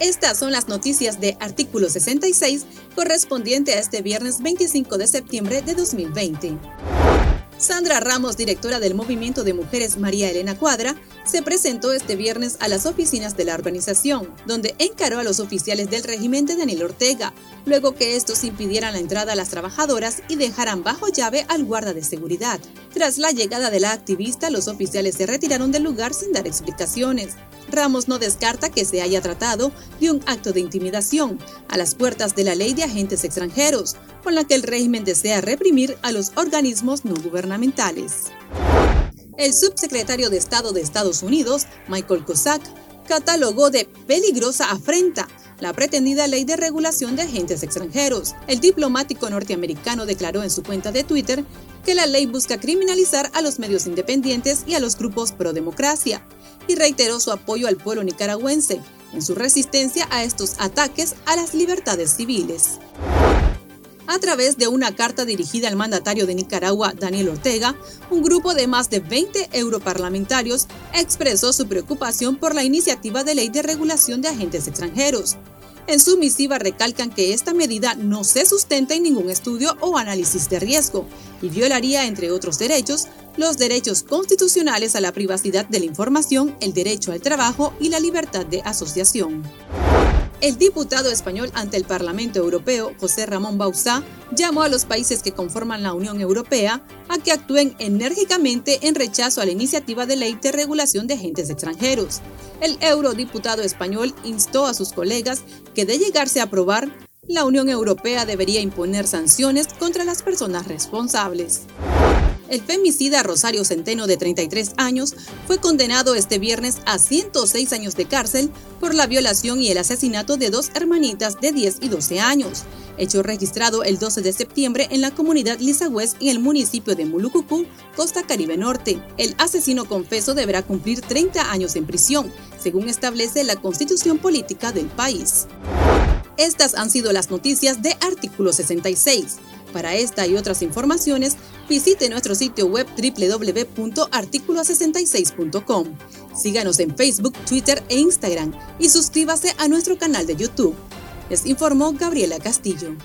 Estas son las noticias de artículo 66 correspondiente a este viernes 25 de septiembre de 2020. Sandra Ramos, directora del Movimiento de Mujeres María Elena Cuadra, se presentó este viernes a las oficinas de la organización, donde encaró a los oficiales del régimen de Daniel Ortega, luego que estos impidieran la entrada a las trabajadoras y dejaran bajo llave al guarda de seguridad. Tras la llegada de la activista, los oficiales se retiraron del lugar sin dar explicaciones. Ramos no descarta que se haya tratado de un acto de intimidación a las puertas de la ley de agentes extranjeros, con la que el régimen desea reprimir a los organismos no gubernamentales. El subsecretario de Estado de Estados Unidos, Michael Cossack, catalogó de peligrosa afrenta la pretendida ley de regulación de agentes extranjeros. El diplomático norteamericano declaró en su cuenta de Twitter que la ley busca criminalizar a los medios independientes y a los grupos pro democracia, y reiteró su apoyo al pueblo nicaragüense en su resistencia a estos ataques a las libertades civiles. A través de una carta dirigida al mandatario de Nicaragua, Daniel Ortega, un grupo de más de 20 europarlamentarios expresó su preocupación por la iniciativa de ley de regulación de agentes extranjeros. En su misiva recalcan que esta medida no se sustenta en ningún estudio o análisis de riesgo y violaría, entre otros derechos, los derechos constitucionales a la privacidad de la información, el derecho al trabajo y la libertad de asociación. El diputado español ante el Parlamento Europeo, José Ramón Bauzá, llamó a los países que conforman la Unión Europea a que actúen enérgicamente en rechazo a la iniciativa de ley de regulación de agentes extranjeros. El eurodiputado español instó a sus colegas que de llegarse a aprobar, la Unión Europea debería imponer sanciones contra las personas responsables. El femicida Rosario Centeno, de 33 años, fue condenado este viernes a 106 años de cárcel por la violación y el asesinato de dos hermanitas de 10 y 12 años, hecho registrado el 12 de septiembre en la comunidad Lizagüez en el municipio de Mulucucú, Costa Caribe Norte. El asesino confeso deberá cumplir 30 años en prisión, según establece la constitución política del país. Estas han sido las noticias de Artículo 66. Para esta y otras informaciones, visite nuestro sitio web www.articulo66.com. Síganos en Facebook, Twitter e Instagram y suscríbase a nuestro canal de YouTube. Les informó Gabriela Castillo.